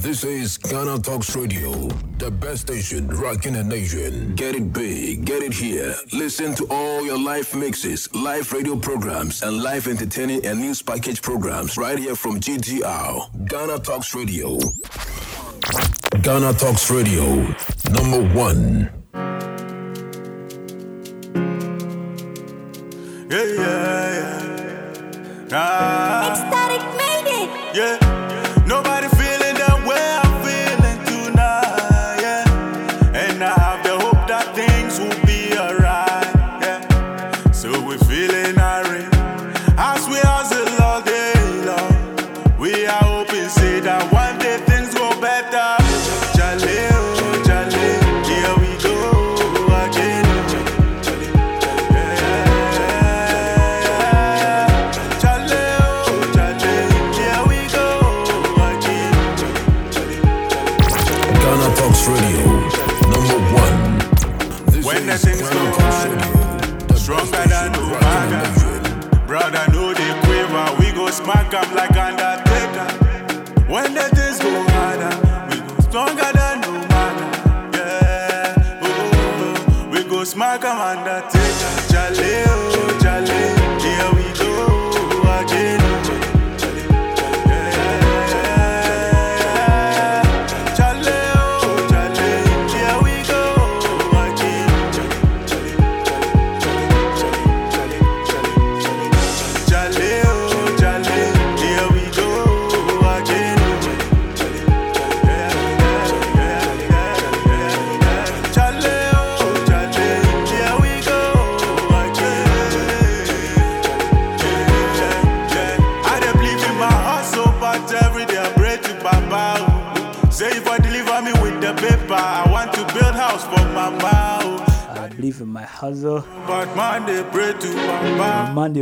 This is Ghana Talks Radio, the best station rocking the nation. Get it big, get it here. Listen to all your live mixes, live radio programs, and live entertaining and news package programs right here from GTR. Ghana Talks Radio. Ghana Talks Radio, number one.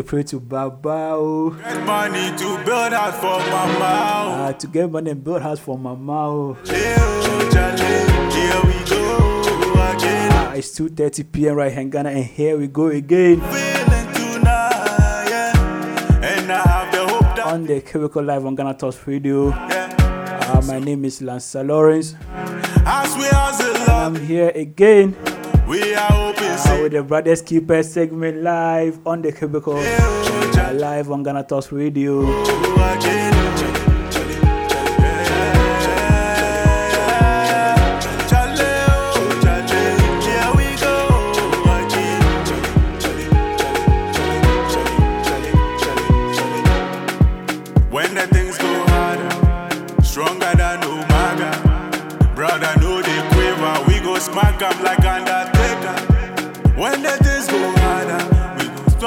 Pray to Baba. Oh. Get money to build house for Mama. Uh, to get money and build house for mama. Oh. oh. Uh, it's 2.30 p.m. right here in Ghana and here we go again on the Cubicle Live on Ghana Talks Radio. Uh, my name is Lancer Lawrence. As we hustle I'm here again we are say, with the Brothers Keeper segment live on the Cubicle. live on Ghana Talks Radio. When the things go harder,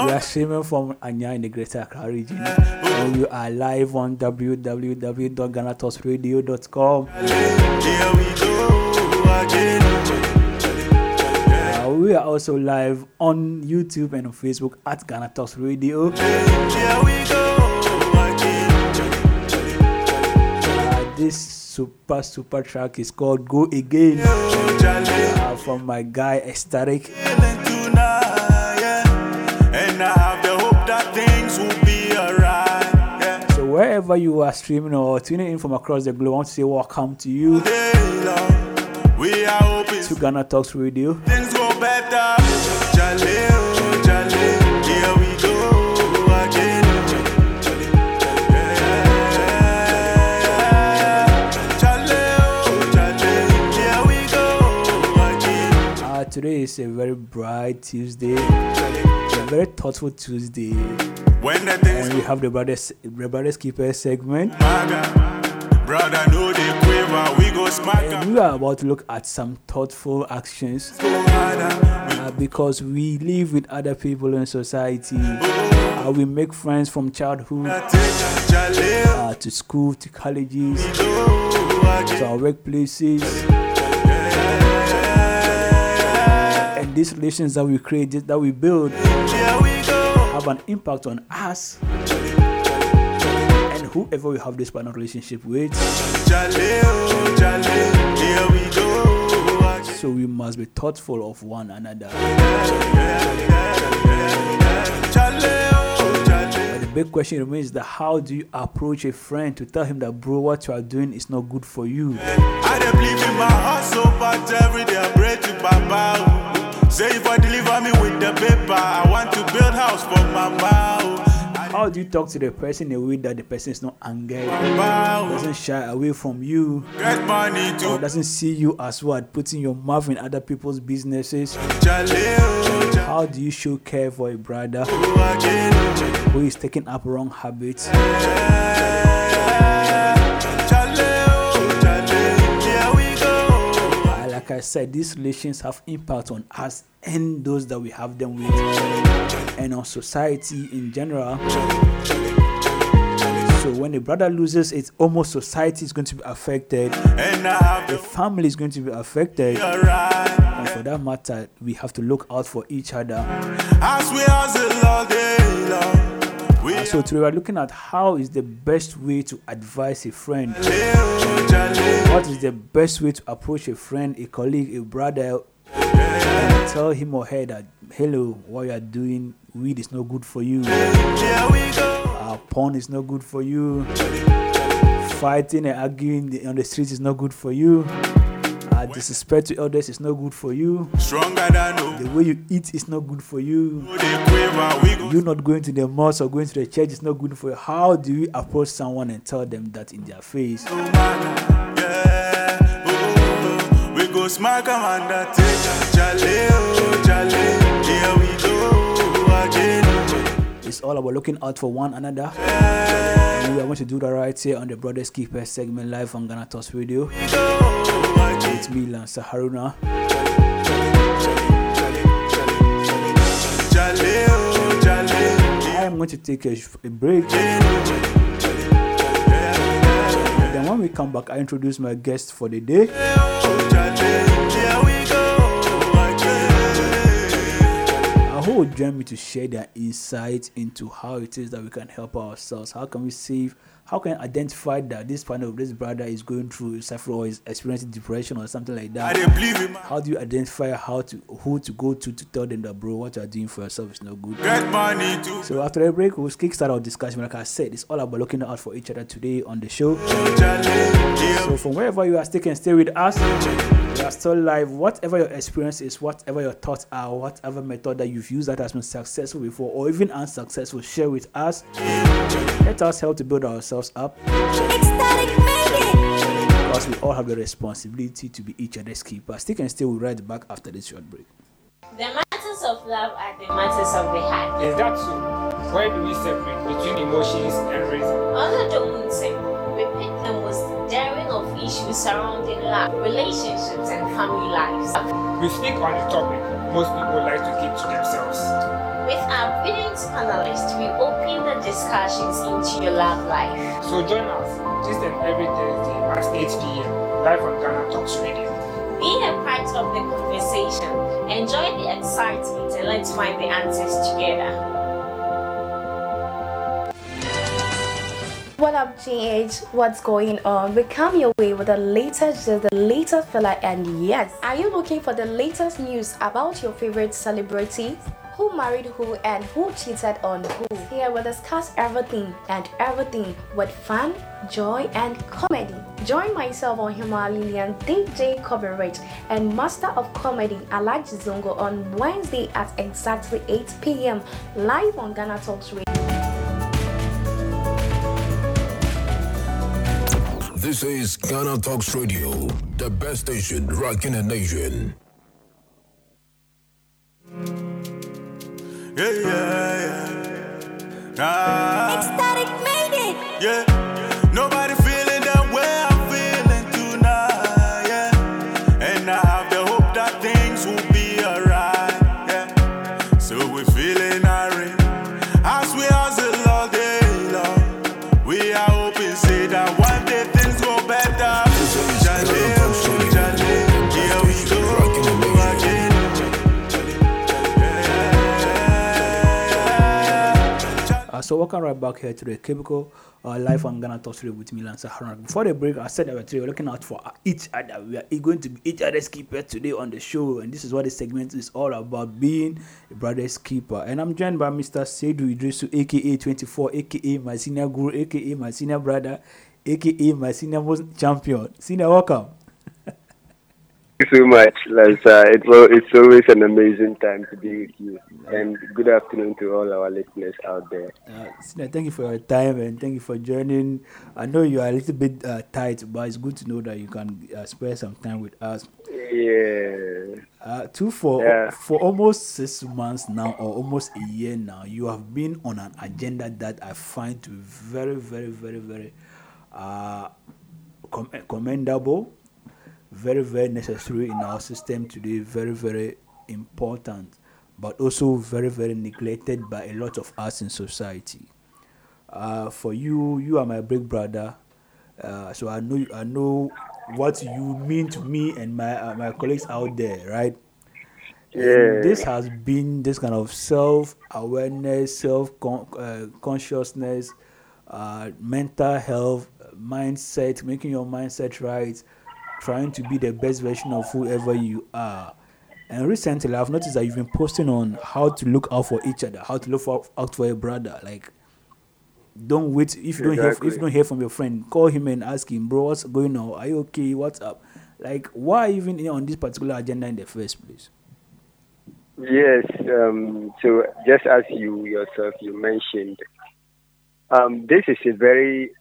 we are streaming from Anya in the Greater Accra region. And we are live on www.ghanatalksradio.com. Here we go again. Uh, we are also live on YouTube and on Facebook at Ghana Talks Radio. Here we go again. Uh, this super super track is called Go Again uh, from my guy Ecstatic. Wherever you are streaming or tuning in from across the globe, I want to say welcome to you Day long, we are hoping to Ghana Talks Radio. things go better. Jale, oh, jale, here we go again. Jale, oh, jale, here we go again. Uh, today is a very bright Tuesday, very thoughtful Tuesday, When the and we have the brothers the brothers keeper segment. brother, know they quiver, we go smack. And we are about to look at some thoughtful actions uh, because we live with other people in society. Uh, we make friends from childhood uh, to school to colleges to our workplaces. These relations that we create, that we build, we have an impact on us and whoever we have this partner relationship with. Oh, jale, here we go. again. So we must be thoughtful of one another. Oh, jale, big question remains that how do you approach a friend to tell him that bro what you are doing is not good for you? Say if I deliver me with the paper, I want to build house for Mama. oh. How do you talk to the person in a way that the person is not angered, Mama, oh. doesn't shy away from you, or doesn't see you as what putting your mouth in other people's businesses? Oh, How do you show care for a brother who is taking up wrong habits? I said, these relations have impact on us and those that we have them with, and on society in general. So when a brother loses, it's almost society is going to be affected, the family is going to be affected, and for that matter, we have to look out for each other. As we hustle all day we So today we're looking at how is the best way to advise a friend. What is the best way to approach a friend, a colleague, a brother, and tell him or her that hello, what you are doing, weed is not good for you, we uh, porn is not good for you, fighting and arguing on the streets is not good for you, uh, disrespect to others is not good for you, Stronger than the way you eat is not good for you. You not going to the mosque or going to the church is not good for you. How do you approach someone and tell them that in their face? Yeah, we go smack a man that take Charlie, Charlie. Here we go again. It's all about looking out for one another. We are going to do that right here on the Brothers Keeper segment live on Ghana Talks Radio. Go again. It's me, Lance Haruna. Charlie, oh, Charlie. I am going to take a, a break. Then when we come back, I introduce my guest for the day. Who will join me to share their insights into how it is that we can help ourselves? How can we save? How can we identify that this partner of this brother is going through suffering or is experiencing depression or something like I that? How do you identify how to who to go to to tell them that bro what you are doing for yourself is not good? So after the break, we'll kickstart our discussion. Like I said, it's all about looking out for each other today on the show. So from wherever you are, still can stay with us. We are still live. Whatever your experience is, whatever your thoughts are, whatever method that you've used that has been successful before or even unsuccessful, share with us. Let us help to build ourselves up Ecstatic made it. because we all have the responsibility to be each other's keeper. Stick and stay. We'll right back after this short break. The matters of love are the matters of the heart. Is that so? Where do we separate between emotions and reason? Under the Munse, surrounding love, relationships, and family lives. We speak on the topic most people like to keep to themselves. With our brilliant panelists, we open the discussions into your love life. So join us this and every Thursday at 8 p.m. live on Ghana Talks Radio. Be a part of the conversation, enjoy the excitement, and let's find the answers together. What up, GH? What's going on? We come your way with the latest, the latest fella, and yes, are you looking for the latest news about your favorite celebrity? Who married who and who cheated on who? Here we'll discuss everything and everything with fun, joy, and comedy. Join myself on Himalayan DJ Coverage and Master of Comedy Alaji Zongo on Wednesday at exactly 8 p.m. live on Ghana Talks Radio. This is Ghana Talks Radio, the best station rocking the nation. Yeah, yeah, yeah. Ah, Ecstatic made it. yeah. Nobody so welcome right back here to the Cubicle uh, Live on Ghana Talk Today with Milan Sahara. Before the break, I said that we're looking out for each other. We are going to be each other's keeper today on the show, and this is what the segment is all about: being a brother's keeper. And I'm joined by Mr. Seydou Idrisu, aka 24, aka my senior guru, aka my senior brother, aka my senior champion. Senior, welcome so much, Lanza. It's, it's always an amazing time to be with you. And good afternoon to all our listeners out there. Uh, thank you for your time and thank you for joining. I know you are a little bit uh, tight, but it's good to know that you can uh, spare some time with us. Yeah. Uh, two for yeah. for almost six months now, or almost a year now, you have been on an agenda that I find to be very, very, very, very uh, com- commendable very, very necessary in our system today, very, very important, but also very, very neglected by a lot of us in society. Uh, for you, you are my big brother, uh, so I know I know what you mean to me and my uh, my colleagues out there, right? Yeah. this has been this kind of self awareness, self con- uh, consciousness, uh, mental health, mindset, making your mindset right trying to be the best version of whoever you are. And recently, I've noticed that you've been posting on how to look out for each other, how to look for, out for a brother. Like, don't wait if you don't hear if you don't hear from your friend, call him and ask him, bro, what's going on? Are you okay? What's up? Like, why even on this particular agenda in the first place? Yes. Um, so, just as you yourself you mentioned, um, this is a very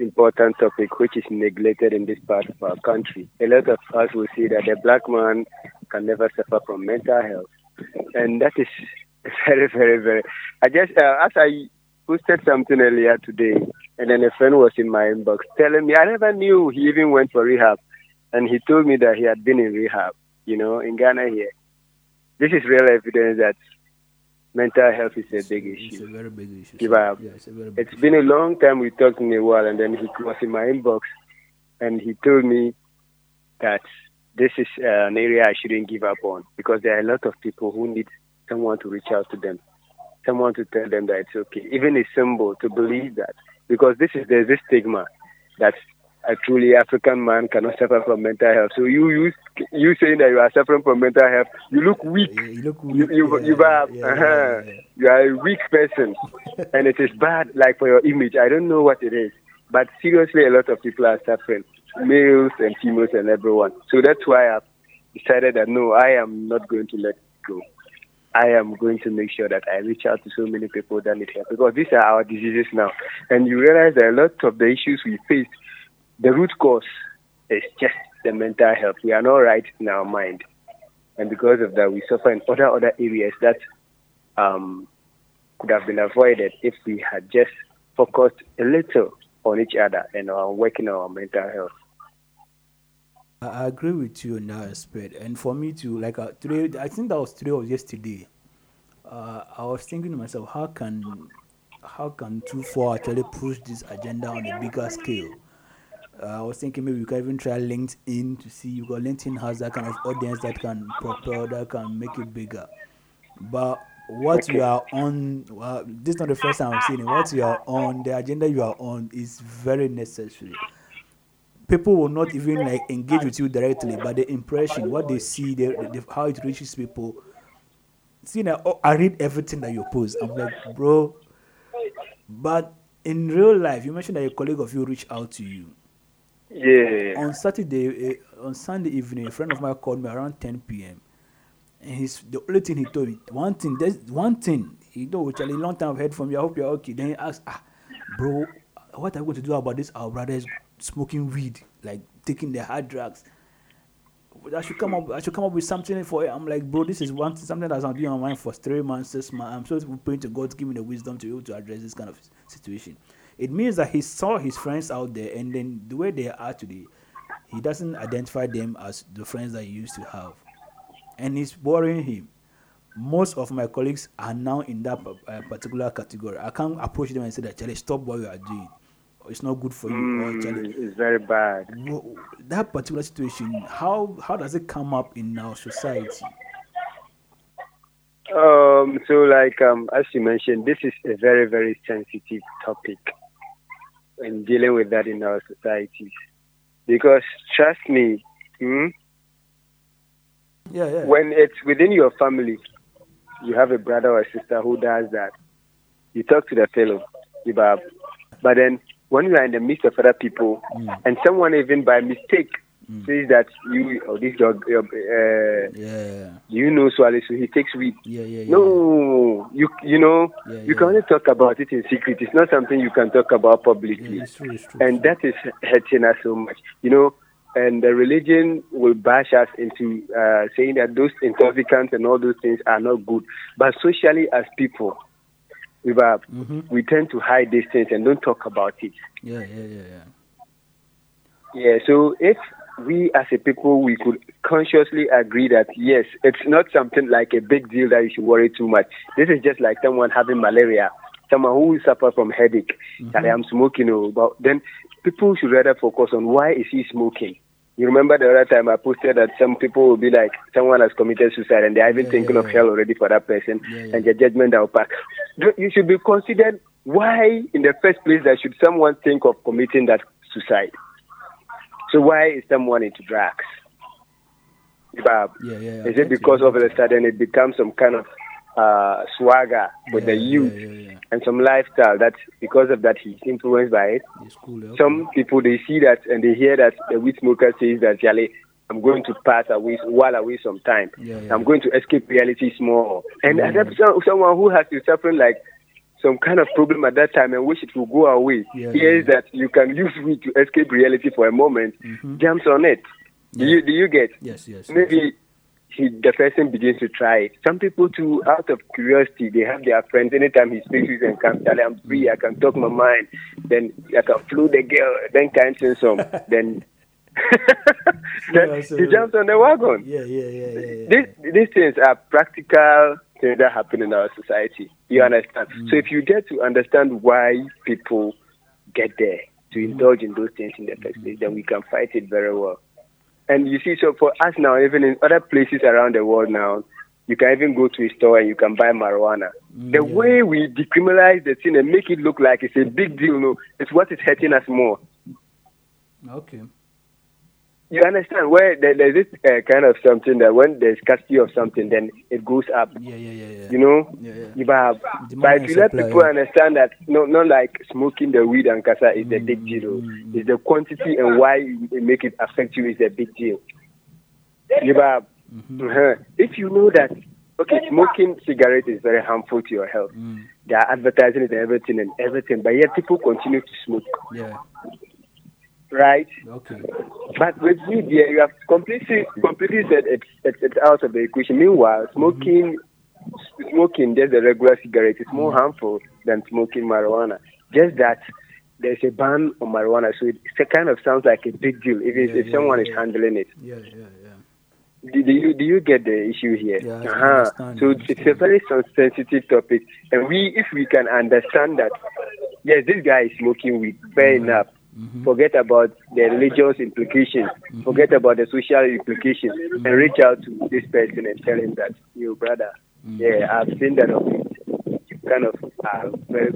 important topic which is neglected in this part of our country. A lot of us will say that the black man can never suffer from mental health. And that is very, very, very. I just, uh, as I posted something earlier today, and then a friend was in my inbox telling me, I never knew he even went for rehab. And he told me that he had been in rehab, you know, in Ghana here. This is real evidence that mental health is a big issue. It's a very big issue. Give up. Yeah, it's a very big it's been a long time we talked in a while, and then he was in my inbox, and he told me that this is uh, an area I shouldn't give up on because there are a lot of people who need someone to reach out to them, someone to tell them that it's okay, even a symbol to believe that because this is there's this stigma that a truly African man cannot suffer from mental health. So you you you saying that you are suffering from mental health, you look weak. Yeah, you look weak. You you, yeah, you, are, yeah, uh-huh. you are a weak person, and it is bad. Like for your image, I don't know what it is, but seriously, a lot of people are suffering, males and females and everyone. So that's why I've decided that no, I am not going to let go. I am going to make sure that I reach out to so many people that need help because these are our diseases now, and you realize that a lot of the issues we face the root cause is just the mental health. We are not right in our mind. And because of that, we suffer in other other areas that um, could have been avoided if we had just focused a little on each other and on working on our mental health. I agree with you in that aspect. And for me to like uh, today, I think that was today or yesterday. Uh, I was thinking to myself, how can how can two four actually push this agenda on a bigger scale? Uh, I was thinking maybe we can even try LinkedIn to see. You got LinkedIn has that kind of audience that can propel, that can make it bigger. But what you are on, well, this is not the first time I'm seeing it. What you are on, the agenda you are on is very necessary. People will not even like engage with you directly, but the impression, what they see, how it reaches people. See now, oh, I read everything that you post. I'm like, bro. But in real life, you mentioned that a colleague of you reached out to you yeah. On Saturday, uh, on Sunday evening, a friend of mine called me around 10 p.m. And he's the only thing he told me, one thing, there's one thing. He told Charlie, long time I've heard from you. I hope you're okay. Then he asked, ah, bro, what are we going to do about this? Our brother is smoking weed, like taking the hard drugs. I should come up. I should come up with something for it. I'm like, bro, this is one something that's been on my mind for three months, six months. I'm be praying to God to give me the wisdom to be able to address this kind of situation it means that he saw his friends out there and then the way they are today he doesn't identify them as the friends that he used to have. And it's worrying him. Most of my colleagues are now in that uh, particular category. I can't approach them and say that charlie stop what you are doing. It's not good for you. Mm, Charlie, it's very bad. that particular situation how how does it come up in our society? Um, so like um, as you mentioned, this is a very very sensitive topic, in dealing with that in our societies, because trust me, hmm, Yeah, yeah. when it's within your family, you have a brother or a sister who does that. You talk to the fellow. But then when you are in the midst of other people, and someone even by mistake says that you or this dog, uh, yeah, you know Swale, so he takes weed. yeah, yeah, yeah. No, you you know you can only talk about it in secret. It's not something you can talk about publicly, it's true, it's true. and that is hurting us so much. You know, and the religion will bash us into uh, saying that those intoxicants and all those things are not good. But socially, as people, we are, Mm-hmm. we tend to hide these things and don't talk about it. yeah, yeah, yeah, yeah. Yeah, so if we as a people we could consciously agree that yes, it's not something like a big deal that you should worry too much. This is just like someone having malaria, someone who will suffer from headache. Mm-hmm. That I am smoking, oh, but then people should rather focus on why is he smoking. You remember the other time I posted that some people will be like, someone has committed suicide and they're even Yeah, thinking yeah, of yeah. hell already for that person and the judgment that will pass. You should be considered why, in the first place, that should someone think of committing that suicide? So why is someone into drugs? Yeah, yeah, Is it because all of a sudden it becomes some kind of uh, swagger with Yeah, the youth and some lifestyle that because of that he's influenced by it? Cool. okay. Some people they see that and they hear that the weed smoker says that Yale, I'm going to pass away while away some time. I'm going to escape reality small. And Yeah, someone who has been suffering like some kind of problem at that time and wish it will go away. Yeah, Hears yeah. that you can use weed to escape reality for a moment, Mm-hmm. jumps on it. Do you do you get? Yes, yes. yes. Maybe he, the person begins to try it. Some people too, out of curiosity, they have their friends. Anytime he speaks with them, come tell I'm free, I can talk my mind. Then I can flew the girl, then can sing some. then then Yeah, he jumps on the wagon. Yeah, yeah, yeah, yeah. yeah. These, these things are practical things that happen in our society. You understand? Mm. So if you get to understand why people get there to Mm. indulge in those things in the first place, then we can fight it very well. And you see, so for us now, even in other places around the world now, you can even go to a store and you can buy marijuana. Mm, the yeah. way we decriminalize the thing and make it look like it's a big deal, no, it's what is hurting us more. Okay. You understand where there, there's this uh, kind of something that when there's scarcity of something, then it goes up. Yeah, yeah, yeah, yeah. You know, Yeah, yeah. you have, but and if you let people understand that, no, not like smoking the weed and kasa is a Mm, big deal. oh. It's the quantity and why you- it make it affect you is a big deal. You have, Mm-hmm. uh-huh. if you know that, okay, smoking cigarette is very harmful to your health. Mm, They are advertising it and everything and everything, but yet people continue to smoke, yeah. Right? Okay. But with weed, yeah, you have completely completely said it's, it's it's out of the equation. Meanwhile, smoking smoking just a regular cigarette is more harmful than smoking marijuana. Just that there's a ban on marijuana, so it, it kind of sounds like a big deal if, Yeah, if yeah, someone yeah. is handling it. Yeah, yeah, yeah. Do, do you do you get the issue here? Yeah, uh-huh. So it's, it's a very sensitive topic, and we if we can understand that, yes, this guy is smoking weed, fair enough. Mm-hmm. Forget about the religious implications. Forget about the social implications, Mm-hmm. and reach out to this person and tell him that, you brother, Mm-hmm. yeah, I've seen that of it. You kind of are very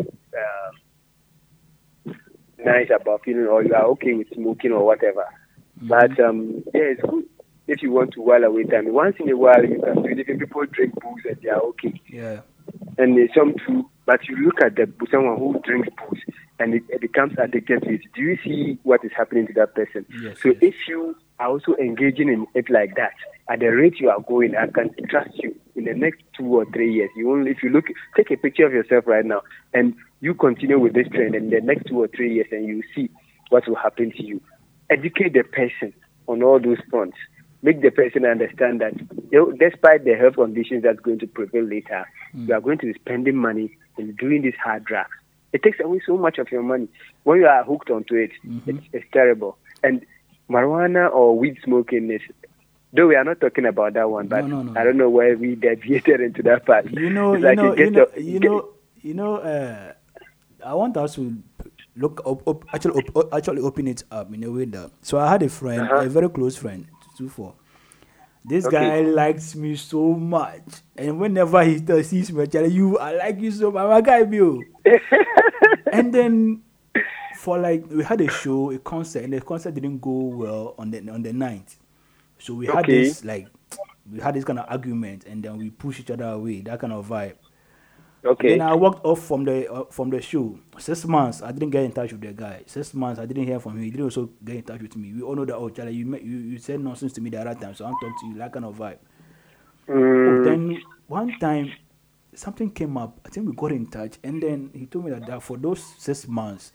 uh, nice about feeling, or you are okay with smoking or whatever. But um, yeah, it's good if you want to while away time. Once in a while, you can do it. Even people drink booze and they are okay Yeah. and uh, some too. But you look at the someone who drinks booze and it, it becomes addicted to. Do you see what is happening to that person? Yes, so yes. if you are also engaging in it like that, at the rate you are going, I can trust you in the next two or three years. You only if you look, take a picture of yourself right now, and you continue with this trend in the next two or three years, and you see what will happen to you. Educate the person on all those fronts. Make the person understand that you know, despite the health conditions that's going to prevail later, hmm. you are going to be spending money in doing these hard drugs. It takes away so much of your money. When you are hooked onto it, it's, it's terrible. And marijuana or weed smoking is, though we are not talking about that one, but No, no, no. I don't know why we deviated into that part. You know, you like know, you know, you know, you know. Uh, I want us to look up, up actually, op, actually open it up in a way that. So I had a friend, Uh-huh. a very close friend, two four. This Okay. guy likes me so much, and whenever he still sees me, Charlie, you, I like you so much, my guy, Bill. and then for like we had a show, a concert, and the concert didn't go well on the on the night. So we had this like we had this kind of argument, and then we push each other away, that kind of vibe. Okay. Then I walked off from the uh, from the show. Six months, I didn't get in touch with the guy. Six months, I didn't hear from him. He didn't also get in touch with me. We all know that. Oh, Charlie, you you, you said nonsense to me the other time, so I'm talking to you. That kind of vibe. Mm, Then one time, something came up. I think we got in touch, and then he told me that, that for those six months,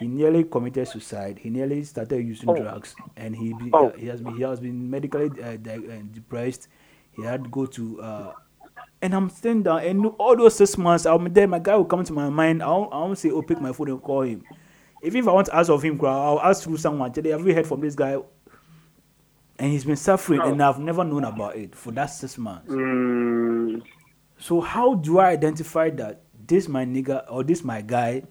he nearly committed suicide. He nearly started using Oh. drugs, and he be, Oh. he has been he has been medically uh, di- uh, depressed. He had to go to. And I'm standing down, and all those six months, I'm there. My guy will come to my mind. I won't, I won't say, "Oh, pick my phone and call him." Even if I want to ask of him, I'll ask through someone. Today, have you heard from this guy? And he's been suffering, and I've never known about it for that six months. mm, So how do I identify that this my nigga or this my guy?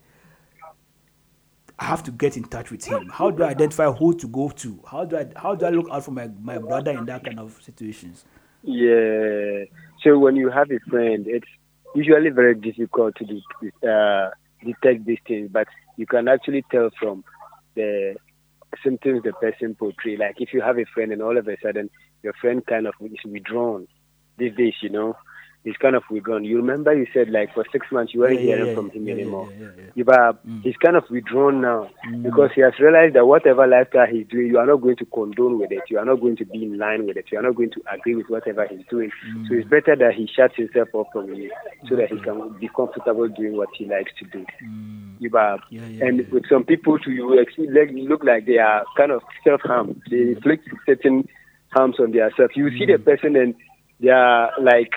I have to get in touch with him. How do I identify who to go to? How do I how do I look out for my, my brother in that kind of situations? yeah. So when you have a friend, it's usually very difficult to de- uh, detect these things, but you can actually tell from the symptoms the person portray. Like if you have a friend and all of a sudden your friend kind of is withdrawn these days, you know, he's kind of withdrawn. You remember you said like for six months you weren't Yeah, hearing yeah, from him yeah, anymore. yeah, yeah, yeah. You but mm. he's kind of withdrawn now mm. because he has realized that whatever lifestyle he's doing, you are not going to condone with it. You are not going to be in line with it. You are not going to agree with whatever he's doing. Mm. So it's better that he shuts himself off from you so that he can be comfortable doing what he likes to do. You but and with some people too, you actually look like they are kind of self harm. They inflict certain harms on themselves. You see the person and they are like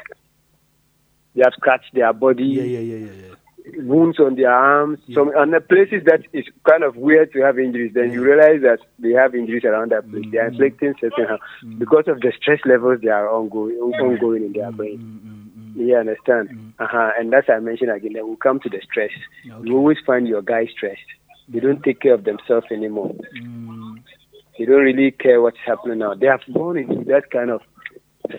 they have scratched their body Yeah, yeah, yeah, yeah, yeah. wounds on their arms, some and the places that is kind of weird to have injuries. Then you realize that they have injuries around that place. They are mm-hmm. inflicting certain harm mm-hmm. because of the stress levels they are ongoing ongoing in their brain. Mm-hmm, you understand? Uh-huh. And that's I mentioned again. Then we come to the stress. You always find your guys stressed. They don't take care of themselves anymore. Mm. They don't really care what's happening now. They have gone into that kind of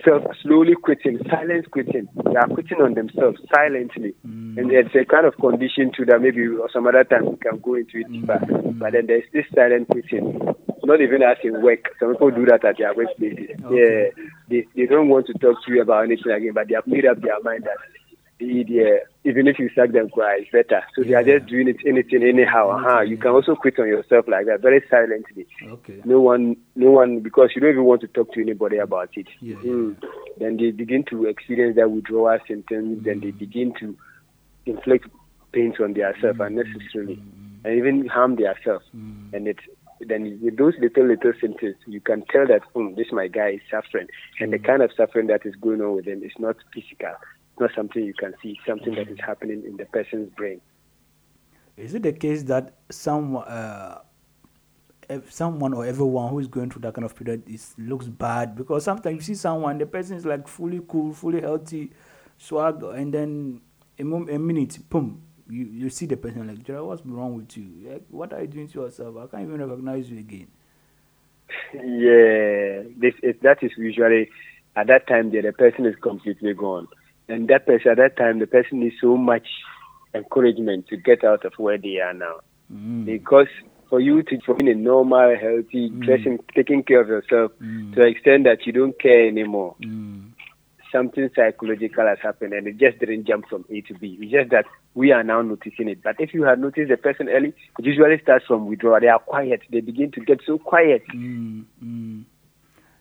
self slowly quitting, silent quitting. They are quitting on themselves silently. Mm. And it's a kind of condition to that maybe some other time we can go into it mm. deeper. Mm. But then there's this silent quitting. Not even as in work. Some people do that at their workplaces. Yeah. They they don't want to talk to you about anything again, but they have made up their mind that they, they, even if you sack them cry, it's better. So they are just doing it anything anyhow. Uh-huh. You can also quit on yourself like that, very silently. Okay. no one no one because you don't even want to talk to anybody about it. Yeah, Mm. then they begin to experience that withdrawal symptoms then they begin to inflict pains on themselves unnecessarily and even harm themselves and it's then with those little little symptoms you can tell that hmm, this my guy is suffering. And the kind of suffering that is going on with him is not physical not something you can see something that is happening in the person's brain Is it the case that some uh, if someone or everyone who is going through that kind of period is looks bad because sometimes you see someone the person is like fully cool, fully healthy, swag, and then a, mom- a minute, boom, you, you see the person like, Gerald, what's wrong with you? Like, what are you doing to yourself? I can't even recognize you again. Yeah, this is, that is usually at that time the, the person is completely gone, and that person at that time the person needs so much encouragement to get out of where they are now, because for you to being a normal, healthy, dressing, taking care of yourself to the extent that you don't care anymore. Something psychological has happened, and it just didn't jump from A to B. It's just that we are now noticing it. But if you had noticed the person early, it usually starts from withdrawal. They are quiet. They begin to get so quiet. Mm, mm,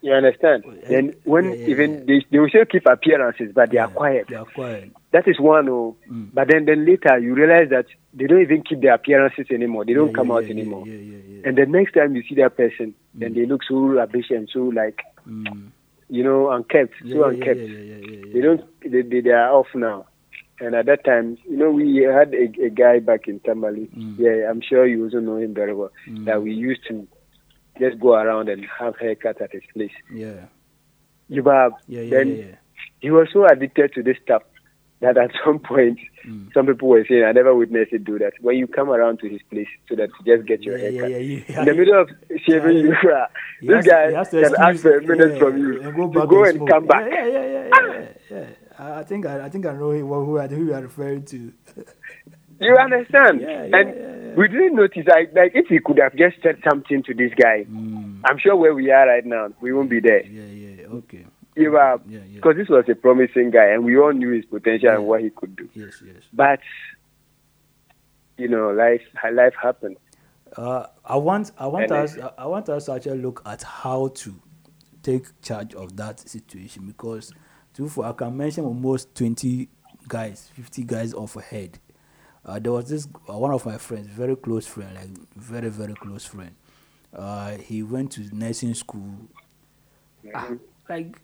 You understand? yeah, Then when yeah, yeah, even yeah. they they will still keep appearances, but they are quiet. they are quiet. That is one. Oh, Mm. but then then later you realize that they don't even keep their appearances anymore. They don't come out anymore. Yeah, yeah, yeah. And the next time you see that person, then they look so rubbish and so like Mm. you know unkept, so unkept. yeah, yeah, yeah, yeah, yeah, They don't. They, they they are off now. And at that time, you know, we had a, a guy back in Tamale. Mm. Yeah, I'm sure you also know him very well. That we used to just go around and have haircut at his place. Yeah, You have yeah, yeah, then yeah, yeah. he was so addicted to this stuff that at some point, Mm. some people were saying, I never witnessed it do that. When you come around to his place so that you just get your Yeah, yeah, haircut. yeah, yeah. In the middle of shaving, you. He This guy to can ask for a minute yeah, from you and go to go and and come back. Yeah, yeah, yeah, yeah, yeah, yeah. I I think I, I think I know who, who, who you are referring to. You understand? Yeah, yeah, and yeah, we didn't notice. Like, like if he could have just said something to this guy, I'm sure where we are right now, we won't be there. Mm. Yeah, yeah, okay. Yeah, yeah. because this was a promising guy, and we all knew his potential and what he could do. Yes, yes. But you know, life life happened. Uh, I want I want And us I want us to actually look at how to take charge of that situation because too for I can mention almost twenty guys, fifty guys off ahead. Uh, there was this uh, one of my friends, very close friend, like very very close friend. Uh, he went to nursing school. Ah, like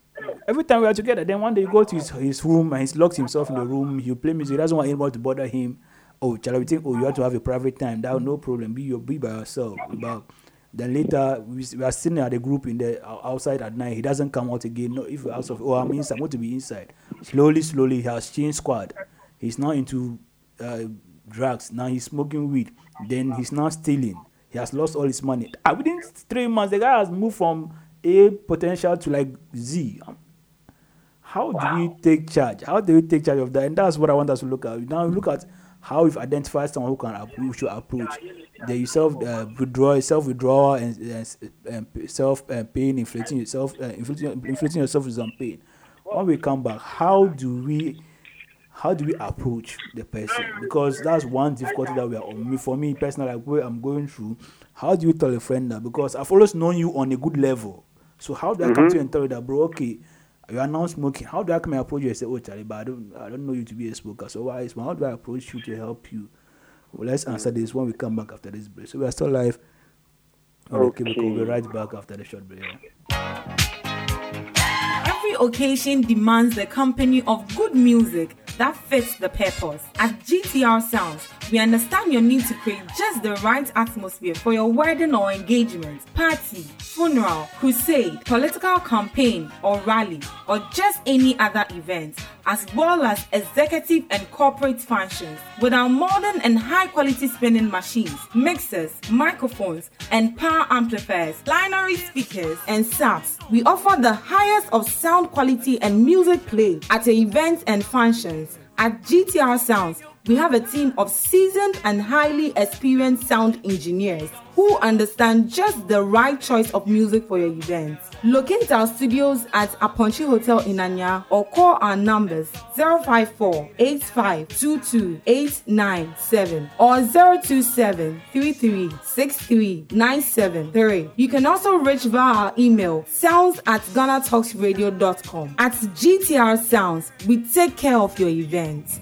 every time we are together, then one day you go to his, his room and he's locked himself in the room. He play music. He doesn't want anyone to bother him. Oh, shall we think? Oh, you have to have a private time. That no problem. Be your be by yourself. But then later we, we are sitting at the group in the outside at night. He doesn't come out again. No, if out of oh I'm inside, I want to be inside. Slowly, slowly, he has changed squad. He's now into uh, drugs. Now he's smoking weed. Then he's now stealing. He has lost all his money. Ah, within three months, the guy has moved from A potential to like Z. How do we take charge? How do we take charge of that? And that's what I want us to look at. Now look at how we've identified someone who can who should approach the self uh, withdrawal, self withdrawal, and, and, and self uh, pain, inflicting yourself, uh, inflicting, inflicting yourself with some pain. When we come back, how do we how do we approach the person? Because that's one difficulty that we are on. Me for me personally, like where I'm going through. How do you tell a friend that? Because I've always known you on a good level. So how do I come to you and tell you that, bro? Okay, you are now smoking. How do I come and approach you and say, oh Charlie, but I don't, I don't know you to be a smoker. So why is how do I approach you to help you? Well, let's answer this when we come back after this break. So we are still live. Okay, Okay. we'll be right back after the short break. Every occasion demands the company of good music that fits the purpose. At GTR Sounds, we understand your need to create just the right atmosphere for your wedding or engagement, party, funeral, crusade, political campaign or rally, or just any other event, as well as executive and corporate functions. With our modern and high quality spinning machines, mixers, microphones, and power amplifiers, binary speakers, and subs, we offer the highest of sound quality and music play at events and functions. At GTR Sounds, we have a team of seasoned and highly experienced sound engineers who understand just the right choice of music for your event. Locate our studios at Aponchi Hotel in Anya or call our numbers 054 8522 897 or 027 33 63 973. You can also reach via our email sounds at ghanatalksradio.com. At GTR Sounds, we take care of your event.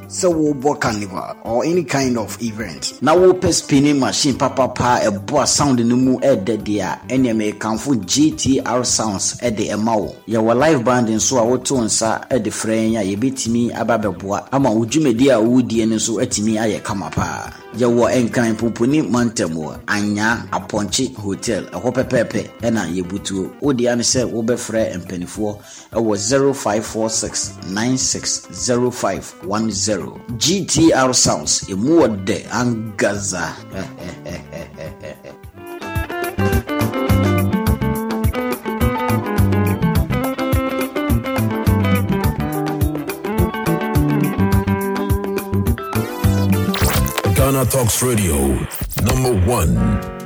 sɛ wobɔ carnival or any kind of event na wopɛ spinning machine papapa ɛboa sound no mu ɛɛdɛ deɛ a ɛneɛ mekamfo gtr sounds ɛde ɛma wo. Yɛwɔ live band nso a woto nsa ɛde frɛ yɛn a yɛbɛtumi aba bɛboa ama wo dwumadi a wowodie no nso atumi ayɛ kama paa. Yɛwɔ nkran poponi mantam wɔ anya apɔnkye hotel ɛhɔ pɛpɛɛpɛ ɛna yɛbutuo wode ane sɛ wobɛfrɛ mpanifoɔ ɛwɔ 0546 960510 gtr sounds dɛ angaza Ghana Talks Radio, number one.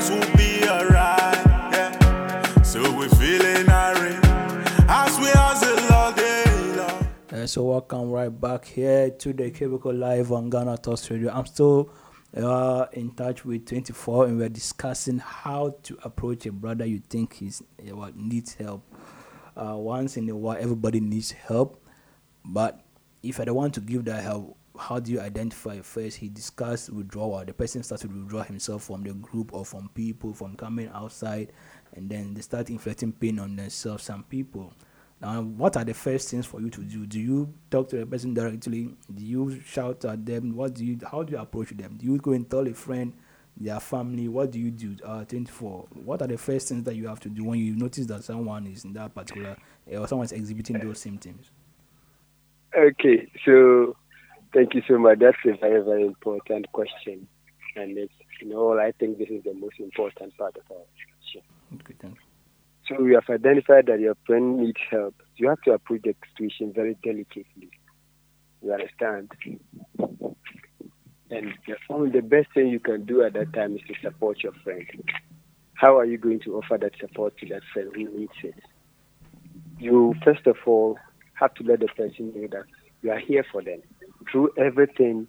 things will be alright. Yeah. So we're feeling alright as we hustle all day long. Uh, so welcome right back here to the Cubicle Live on Ghana Talks Radio. I'm still uh, in touch with 24 and we're discussing how to approach a brother you think is uh, what needs help. Uh, once in a while, everybody needs help, but if I don't want to give that help, how do you identify first? He discussed withdrawal. The person starts to withdraw himself from the group or from people, from coming outside, and then they start inflicting pain on themselves. Some people now, what are the first things for you to do? Do you talk to the person directly? Do you shout at them? What do you? How do you approach them? Do you go and tell a friend, their family? What do you do? Uh, 24. What are the first things that you have to do when you notice that someone is in that particular or someone is exhibiting those symptoms? Okay, so thank you so much. That's a very very important question, and it's you know I think this is the most important part of our discussion. Okay. So you have identified that your friend needs help. You have to approach the situation very delicately. You understand? And the, only the best thing you can do at that time is to support your friend. How are you going to offer that support to that friend who needs it? You first of all have to let the person know that you are here for them. Through everything,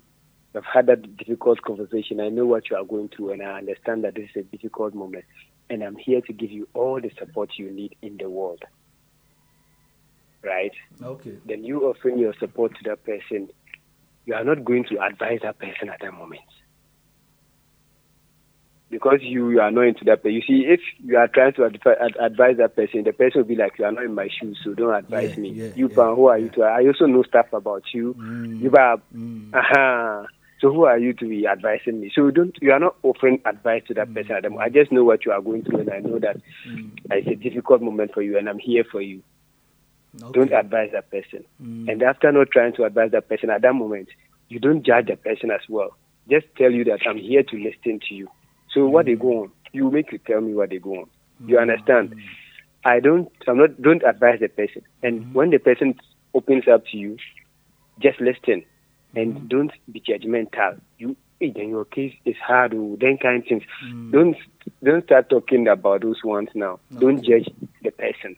I've had that difficult conversation. I know what you are going through, and I understand that this is a difficult moment and I'm here to give you all the support you need in the world. Right? Okay. Then you offering your support to that person, you are not going to advise that person at that moment. Because you, you are not into that person. You see, if you are trying to advi- advise that person, the person will be like, You are not in my shoes, so don't advise Yeah, me. yeah, you, yeah, who are you to? I also know stuff about you. Mm, You mm. uh-huh. So who are you to be advising me? So you don't you are not offering advice to that Mm. person. at the moment. I just know what you are going through, and I know that Mm. it's a difficult moment for you, and I'm here for you. Okay. Don't advise that person. Mm. And after not trying to advise that person at that moment, you don't judge the person as well. Just tell you that I'm here to listen to you. So what they go on, you make you tell me what they go on. You mm. understand? I don't. I'm not. Don't advise the person. And mm. when the person opens up to you, just listen, and mm. don't be judgmental. You. Then your case is hard. Oh, then kind of things. Don't don't start talking about those ones now. Don't judge the person.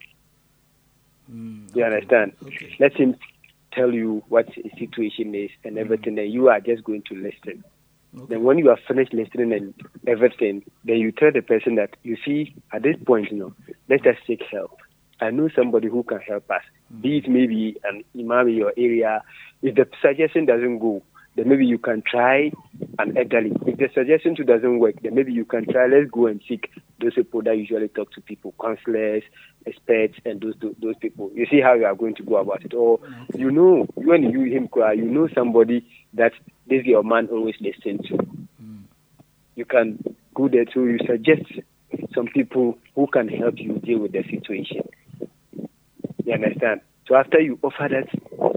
Mm, You understand? Okay. Let him tell you what the situation is and everything, and you are just going to listen. Okay. Then when you are finished listening and everything, then you tell the person that you see at this point, you know, let us seek help. I know somebody who can help us. Mm. Be it maybe an imam in your area. If the suggestion doesn't go, then maybe you can try an elderly. If the suggestion too doesn't work, then maybe you can try. Let's go and seek those people that usually talk to people, counselors, experts, and those those, those people. You see how you are going to go about it, or mm-hmm. you know when you him cry, you know somebody that this your man always listen to. You can go there too. You suggest some people who can help you deal with the situation. You understand? So after you offer that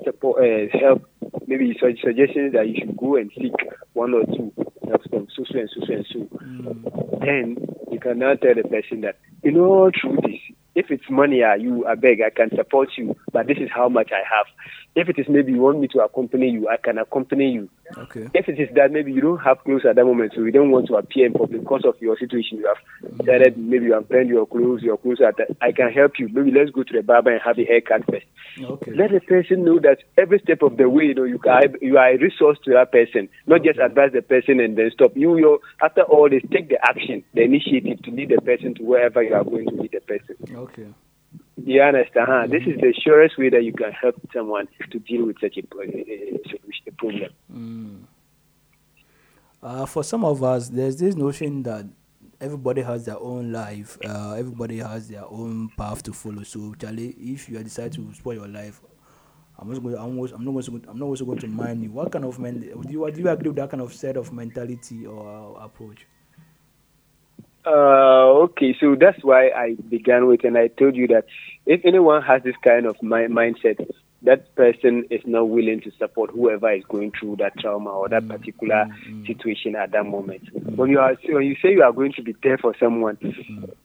support, uh, help, maybe you su- suggestions that you should go and seek one or two help from so so and so so and so. Then you can now tell the person that you know through this, if it's money, uh, you I beg, I can support you, but this is how much I have. If it is maybe you want me to accompany you, I can accompany you. Okay. If it is that maybe you don't have clothes at that moment, so you don't want to appear in public because of your situation, you have decided maybe you have burned your clothes, your clothes at that. I can help you. Maybe let's go to the barber and have a haircut first. Okay. Let the person know that every step of the way, you know, you are, you are a resource to that person, not just advise the person and then stop. You, you after all this, take the action, the initiative to lead the person to wherever you are going to lead the person. Okay. You understand? Huh? This is the surest way that you can help someone to deal with such a, a, a, problem. Mm. Uh, for some of us, there's this notion that everybody has their own life. Uh, everybody has their own path to follow. So, Charlie, if you decide to spoil your life, I'm not going. I'm, also, I'm not. Going, I'm not also going to mind you. What kind of men? Do you do you agree with that kind of set of mentality or uh, approach? Uh, okay, so that's why I began with, and I told you that if anyone has this kind of mi- mindset, that person is not willing to support whoever is going through that trauma or that mm, particular mm, mm. situation at that moment. When you are, when you say you are going to be there for someone,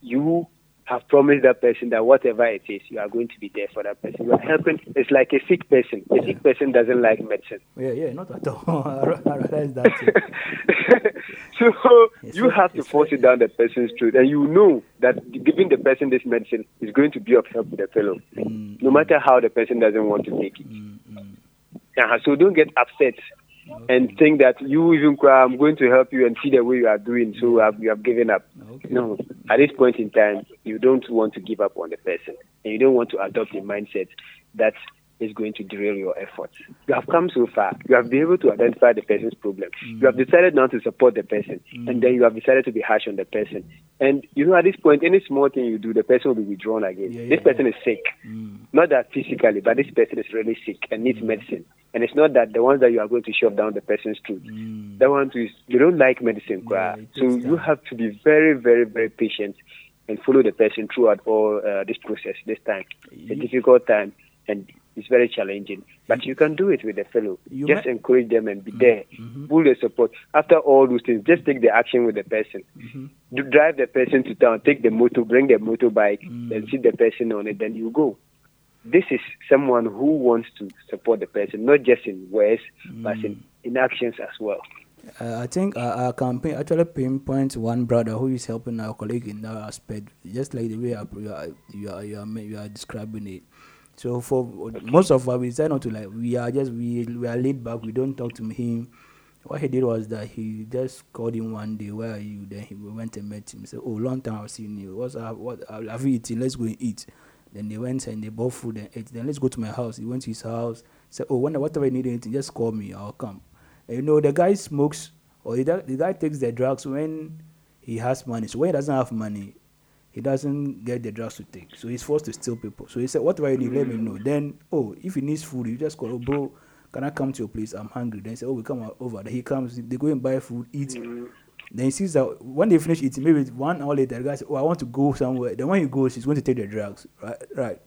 you have promised that person that whatever it is, you are going to be there for that person. You are helping. It's like a sick person. A sick person doesn't like medicine. Yeah, yeah, not at all. I realize that. so It's you have to force it down the person's throat, and you know that giving the person this medicine is going to be of help to the fellow, Mm, no matter how the person doesn't want to take it. mm, mm. Uh-huh. So don't get upset and think that you even cry, I'm going to help you and see the way you are doing, so mm-hmm. you have, you have given up. No, at this point in time, you don't want to give up on the person, and you don't want to adopt a mindset that is going to derail your efforts. You have come so far. You have been able to identify the person's problem. You have decided not to support the person, and then you have decided to be harsh on the person. And you know, at this point, any small thing you do, the person will be withdrawn again. this person is sick, not that physically, but this person is really sick and needs medicine. And it's not that the ones that you are going to shove down the person's throat. That one is they don't like medicine, so you have to be very, very, very patient and follow the person throughout all uh, this process. This time, it's a difficult time, and it's very challenging. But you can do it with a fellow. You just encourage them and be mm-hmm. there. Mm-hmm. Pull the support. After all those things, just take the action with the person. Mm-hmm. Do- Drive the person to town. Take the motor. Bring the motorbike. Mm. And sit the person on it. Then you go. This is someone who wants to support the person, not just in words, but in, mm. in actions as well. Uh, I think our, our campaign actually pinpoints one brother who is helping our colleague in that aspect, just like the way you are, you are, you are, you are describing it. So for most of us, we decide not to like. We are just we we are laid back. We don't talk to him. What he did was that he just called him one day. Where are you? Then he went and met him. He said, "Oh, long time I've seen you. What's up? What have you eaten? Let's go and eat." Then they went and they bought food and ate. Then let's go to my house. He went to his house. Said, "Oh, when whatever you need anything, just call me. I'll come." And you know, the guy smokes or the, the guy takes the drugs when he has money. So when he doesn't have money, he doesn't get the drugs to take. So he's forced to steal people. So he said, Whatever you need, let me know. Then, oh, if he needs food, you just call, oh, bro, can I come to your place? I'm hungry. Then he said, Oh, we come over. Then he comes, they go and buy food, eat. Then he sees that when they finish eating, maybe one hour later, the guy says, Oh, I want to go somewhere. Then when he goes, he's going to take the drugs. Right? Right.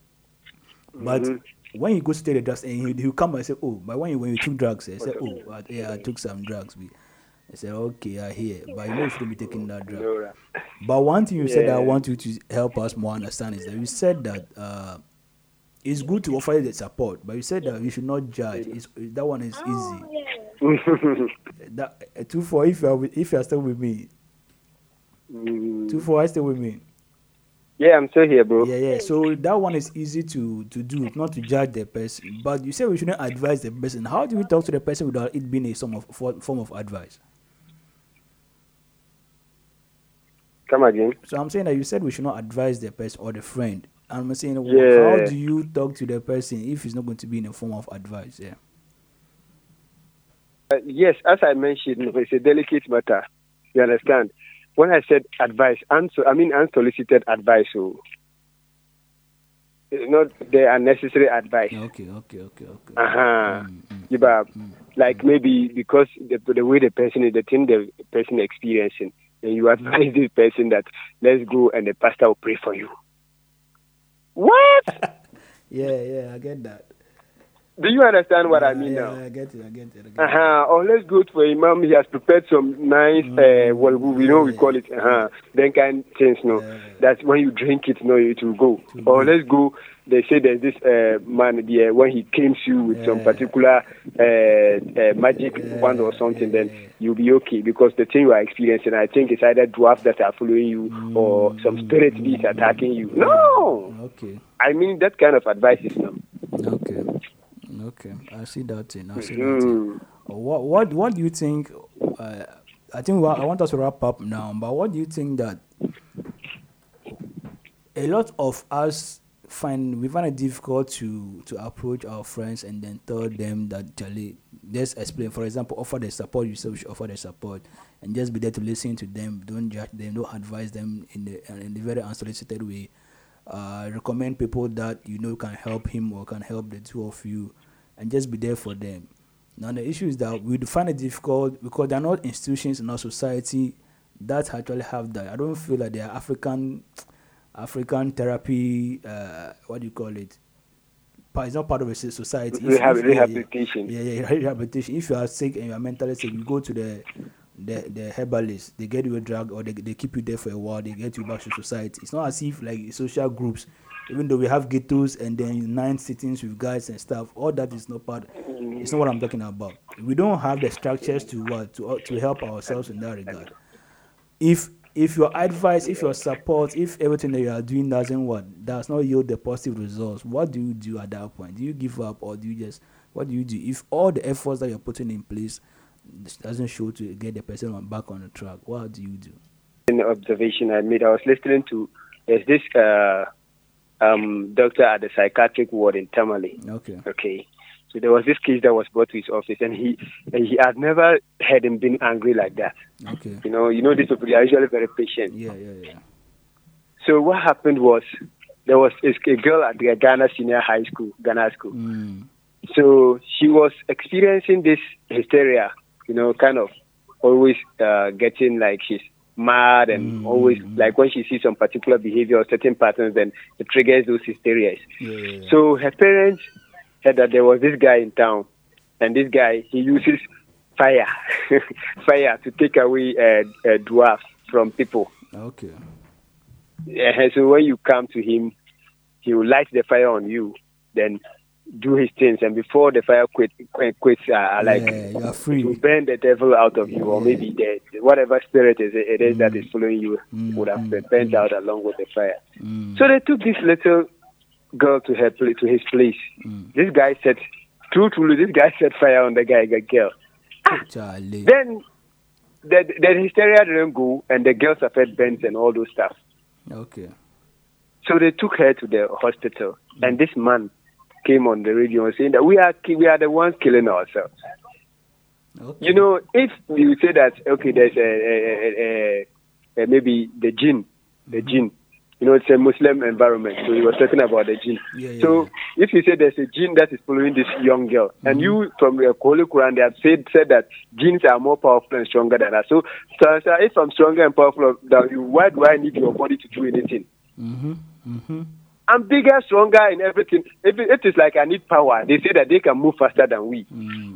But when he goes to take the drugs, and he, he'll come and say, Oh, but when you, when you took drugs, he said, Oh, uh, yeah, I took some drugs. I said, Okay, I hear. But you know you shouldn't be taking that drug. But one thing you said that I want you to help us more understand is that you said that uh, it's good to offer the support, but you said that you should not judge. It's, that one is easy. That uh, two four. If you are with, if you are still with me, two four. I you still with me? Yeah, I'm still here, bro. Yeah, yeah. So that one is easy to to do, not to judge the person. But you say we shouldn't advise the person. How do we talk to the person without it being a form of form of advice? Come again. So I'm saying that you said we should not advise the person or the friend. And I'm saying, well, Yeah. how do you talk to the person if it's not going to be in a form of advice? Yeah. Uh, yes, as I mentioned, it's a delicate matter. You understand? When I said advice, unso- I mean unsolicited advice. So it's not the unnecessary advice. Okay, okay, okay, okay. Uh-huh. Mm, mm, mm, yeah, like maybe because the, the way the person is, the thing the person experiencing, and you advise this person that let's go and the pastor will pray for you. What? Yeah, yeah, I get that. Do you understand what I mean yeah, now? I get it, I get it. I get it. Uh-huh. Or let's go to Imam. He has prepared some nice, uh, well, we know we call it, uh-huh. then kind things, no. That's when you drink it, no, it will go. Or let's go. They say there's this uh, man there when he claims you with some particular uh, uh, magic wand or something, then you'll be okay because the thing you are experiencing, I think, is either dwarfs that are following you or some spirit beings attacking you. No, Okay, I mean that kind of advice is no. okay, okay. I see that thing. I see that thing. What, what, what do you think? Uh, I think I want us to wrap up now. But what do you think that a lot of us find we find it difficult to to approach our friends and then tell them that Charlie, just explain. For example, offer the support you say we should offer the support, and just be there to listen to them. Don't judge them. Don't advise them in the in the very unsolicited way. Uh, recommend people that you know can help him or can help the two of you, and just be there for them. Now the issue is that we find it difficult because there are not institutions in our society that actually have that. I don't feel like they are African African therapy. Uh, what do you call it? It's not part of a society. If- Rehab- if- yeah, yeah. rehabilitation. Yeah, yeah, rehabilitation. If you are sick and you are mentally sick, you go to the the, the herbalist. They get you a drug or they, they keep you there for a while. They get you back to society. It's not as if like social groups, even though we have ghettos and then nine sittings with guys and stuff. All that is not part. It's not what I'm talking about. We don't have the structures to what to to help ourselves in that regard if if your advice, if your support, if everything that you are doing doesn't what does not yield the positive results, what do you do at that point? Do you give up or do you just What do you do if all the efforts that you're putting in place doesn't show to get the person on back on the track? What do you do? An observation I made, I was listening to there's this uh, um, doctor at the psychiatric ward in Tamale. Okay. Okay. So there was this case that was brought to his office, and he and he had never heard him being angry like that. Okay. You know, you know, these people are usually very patient. Yeah, yeah, yeah. So what happened was there was a a girl at the Ghana Senior High School, Ghana School. Mm. So she was experiencing this hysteria, you know, kind of always uh, getting like she's mad and always like when she sees some particular behavior or certain patterns, then it triggers those hysterias. Yeah, yeah, yeah. So her parents said that there was this guy in town, and this guy he uses fire, fire to take away uh, uh, dwarfs from people. Okay. Uh, so when you come to him, he will light the fire on you, then do his things, and before the fire quit, quit quits, uh, like Yeah, you are free. to burn the devil out of you, or maybe the whatever spirit is it is that is following you would have been burnt out along with the fire. So they took this little girl to her to his place. Mm. This guy set, true, truly, this guy set fire on the guy, the girl. Ah. Charlie. Then the the hysteria didn't go, and the girl suffered burns and all those stuff. Okay. So they took her to the hospital, mm. and this man came on the radio and saying that we are we are the ones killing ourselves. Okay. You know, if you say that okay, there's a, a, a, a, maybe the gene, the mm-hmm. jinn. You know, it's a Muslim environment, so he was talking about the jinn. Yeah, yeah, so if you say there's a jinn that is following this young girl, and you from the Holy Quran, they have said said that jinns are more powerful and stronger than us. So, so, so if I'm stronger and powerful than you, why do I need your body to do anything? Mm-hmm. Mm-hmm. I'm bigger, stronger in everything. If it, it is like I need power, they say that they can move faster than we.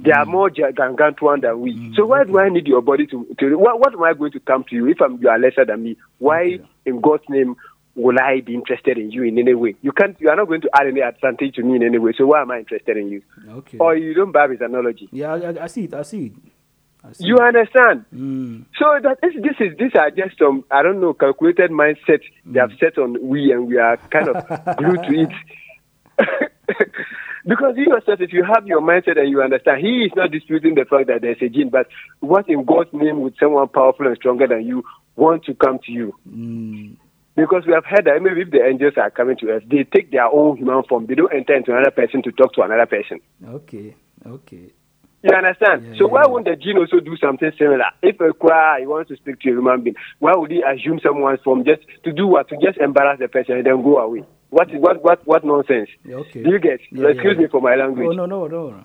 They are more gargantuan than we. So why do I need your body to? to what, what am I going to come to you if I'm, you are lesser than me? Why, in God's name, will I be interested in you in any way? You can't. You are not going to add any advantage to me in any way. So why am I interested in you? Okay. Or you don't buy his analogy. Yeah, I, I- see it. I see it. I see You understand? Mm. So that this, this is these are just some I don't know calculated mindset they have set on we and we are kind of glued to it. because you yourself, if you have your mindset and you understand, he is not disputing the fact that there's a jinn, but what in God's name would someone powerful and stronger than you want to come to you? Mm. Because we have heard that maybe if the angels are coming to us, they take their own human form. They don't enter into another person to talk to another person. Okay. Okay. You understand? Yeah, so yeah, why yeah. wouldn't the gene also do something similar? If a cry wants to speak to a human being, why would he assume someone's form just to do what? To just embarrass the person and then go away? What what what what nonsense? Okay. Do you get? Excuse me for my language. Oh no no no.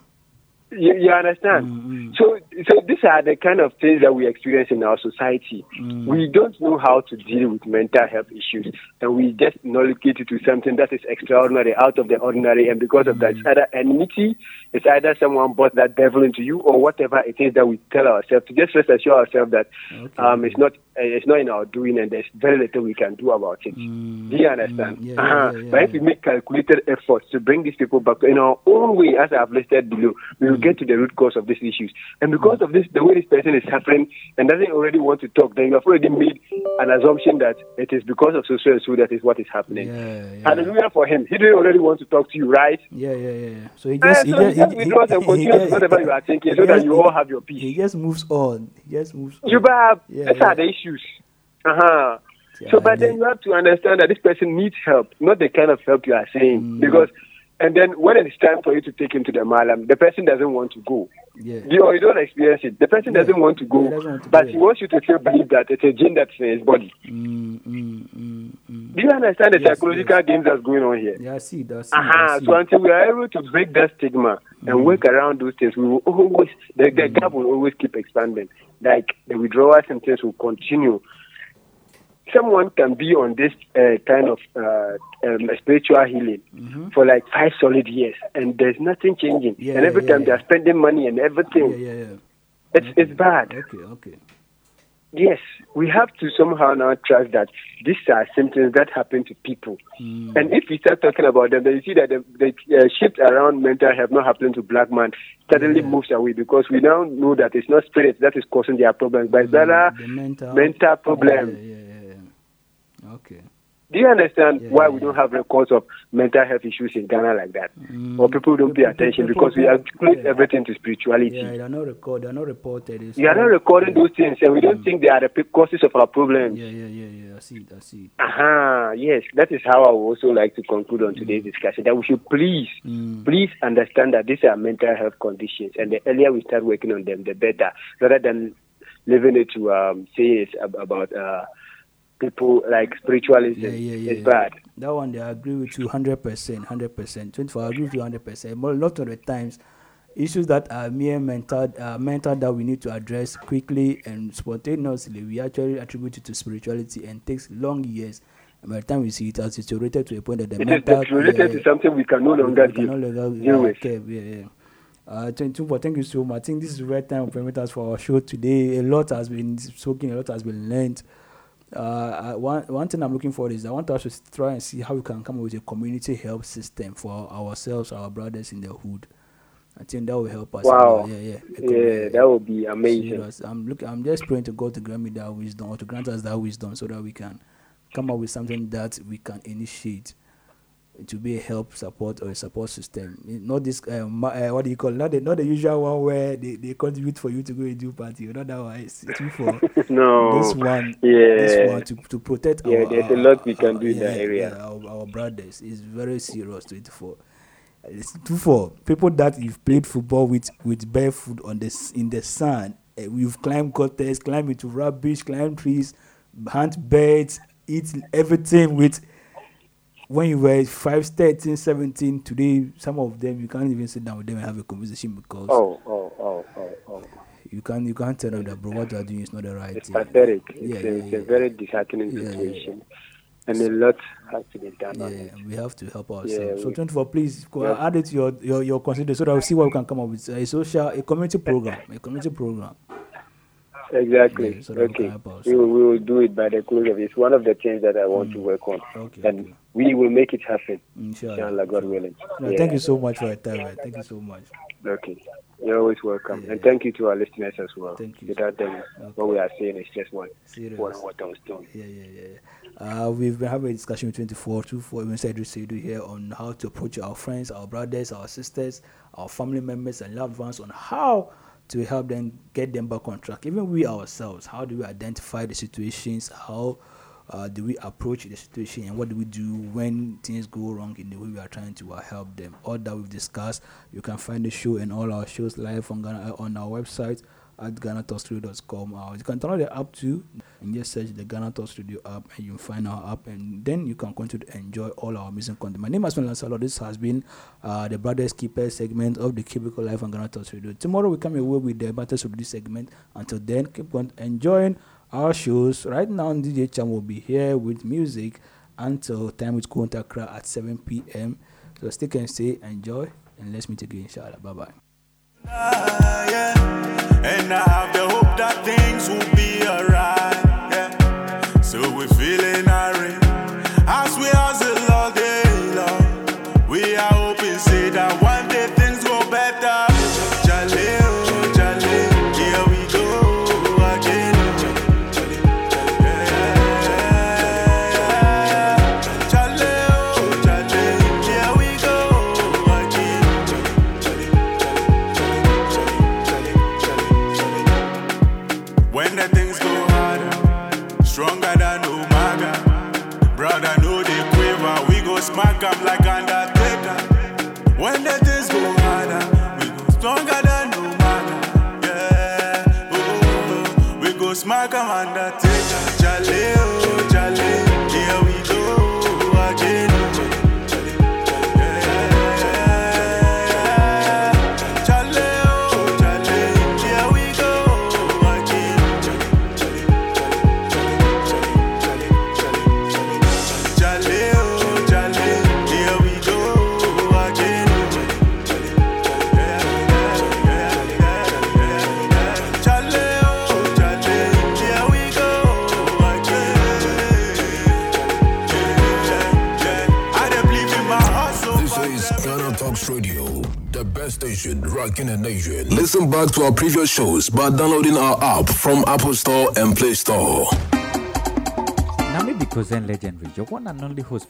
You, you understand? Mm, So, so these are the kind of things that we experience in our society. Mm. We don't know how to deal with mental health issues, and we just navigate it to something that is extraordinary, out of the ordinary, and because of Mm. that, it's either enmity, it's either someone brought that devil into you, or whatever it is that we tell ourselves to just rest assure ourselves that um, it's not uh, it's not in our doing, and there's very little we can do about it. Do you understand? Mm. yeah, uh-huh. yeah, yeah, but if we make calculated efforts to bring these people back in our own way, as I've listed below, we Mm. will get to the root cause of these issues. And because of this, the way this person is suffering and doesn't already want to talk, then you have already made an assumption that it is because of social so that is what is happening. Yeah, yeah. Hallelujah for him. He didn't already want to talk to you, right? Yeah, yeah, yeah. yeah. So he just, so he he just, just he, withdraws and continues just- whatever you are thinking he so that you all have your peace. He just moves on. He just moves on. You have Yeah, these yeah. are the issues. Uh-huh. So, but then you have to understand that this person needs help, not the kind of help you are saying. Mm. Because, and then when it's time for you to take him to the malam, the person doesn't want to go. Yeah. You, or you don't experience it. The person doesn't want to go, want to but go, he wants you to still believe that it's a jinn that's in his body. Mm, mm, mm, mm. Do you understand the Yes, psychological games that's going on here? Yeah, I see. That's Uh-huh. So until we are able to break that stigma and work around those things, we will always the, the gap will always keep expanding. Like the withdrawal symptoms will continue. Someone can be on this uh, kind of uh, um, spiritual healing for like five solid years, and there's nothing changing. Yeah, and every yeah, time yeah. they're spending money and everything, Yeah, yeah, yeah. it's it's bad. Okay, okay. Yes, we have to somehow now trust that these are symptoms that happen to people. Mm. And if we start talking about them, then you see that the, the uh, shift around mental health not happening to black man suddenly moves away because we now know that it's not spirit that is causing their problems, but it's rather The mental mental problem. Yeah, yeah, yeah, yeah. Okay. Do you understand why we don't have records of mental health issues in Ghana like that? Or people don't pay attention because we attribute everything to spirituality. Yeah, they're not recorded, They're not reported. It's We are not recording those things, and we don't think they are the causes of our problems. Yeah, yeah, yeah, yeah. I see it. I see it. Aha, yes, that is how I would also like to conclude on today's discussion. That we should please, please understand that these are mental health conditions, and the earlier we start working on them, the better. Rather than leaving it to um, say it's about uh, people like spiritualism, Yeah, yeah, yeah. it's bad. That one, I agree with you 100%. 100%. 24, I agree with you 100%. But a lot of the times, issues that are mere mental, uh, mental that we need to address quickly and spontaneously, we actually attribute it to spirituality and takes long years. And by the time we see it as deteriorated to a point that the It is mental related yeah, to something we can no longer deal, no longer uh, yeah, yeah. Uh, 24, thank you so much. I think this is the right time for us for our show today. A lot has been spoken, a lot has been learned. Uh, one, one thing I'm looking for is I want us to try and see how we can come up with a community help system for ourselves, our brothers in the hood. I think that will help us. Wow. Yeah, yeah. Yeah, that would be amazing. I'm looking. I'm just praying to God to grant me that wisdom, or to grant us that wisdom, so that we can come up with something that we can initiate to be a help support or a support system. Not this ma- uh, what do you call it? not the not the usual one where they, they contribute for you to go and do party. Not that one. It's two for No. this one. Yeah. this one to, to protect. Yeah, our, there's a our- lot we can do in yeah, that area. yeah, our, our brothers is very serious. Twenty four. It's two for people that you've played football with with barefoot on the s- in the sun. Uh, we've climbed gutters, climbed into rubbish, climbed trees, hunt birds, eat everything with. When you were 5, 13, 17, today, some of them you can't even sit down with them and have a conversation because Oh, oh, oh, oh, oh. you can't you can't tell them that bro what you are doing is not the right It's thing. pathetic. Yeah, It's, yeah, a, it's yeah. a very disheartening Yeah, yeah, situation. And a lot has to be done on Yeah, it. and we have to help ourselves. Yeah, so we- 24, please go Yeah. add it to your, your, your consider so that we see what we can come up with. A social, a community program, a community program. Exactly. Yeah, so that we can okay. ourselves. We will, we will do it by the close of it. It's one of the things that I want to work on. Mm. Okay, and okay. we will make it happen. Inshallah. Inshallah, God willing. No, Yeah. Thank you so much for your time. Man. Thank you so much. Okay. You're always welcome. And thank you to our listeners as well. Thank you. Without them, what we are saying is just one, Serious. one water on stone. Yeah, yeah, yeah. yeah. Uh, we've been having a discussion with 24, 24, inside Seidu here on how to approach our friends, our brothers, our sisters, our family members, and loved ones on how to help them get them back on track. Even we ourselves, how do we identify the situations? How uh, do we approach the situation? And what do we do when things go wrong in the way we are trying to uh, help them? All that we've discussed, you can find the show and all our shows live on, Ghana, on our website at ghanatalksradio.com. Uh, you can download the app too and just search the Ghana Talks Radio app and you'll find our app and then you can continue to enjoy all our amazing content. My name is Salo. This has been uh, the Brothers Keeper segment of the Cubicle Life on Ghana Talks Radio. Tomorrow we come away with the Matters of this segment. Until then, keep on enjoying our shows. Right now, DJ Cham will be here with music until time with Kunta Kra at 7 p.m. So stick and stay, enjoy, and let's meet again, inshallah. Bye bye. Ah, yeah. And I have the hope that things will be alright. Yeah. So we're feeling irate Listen back to our previous shows by downloading our app from Apple Store and Play Store. Now, maybe Kozen Legendary, your one and only host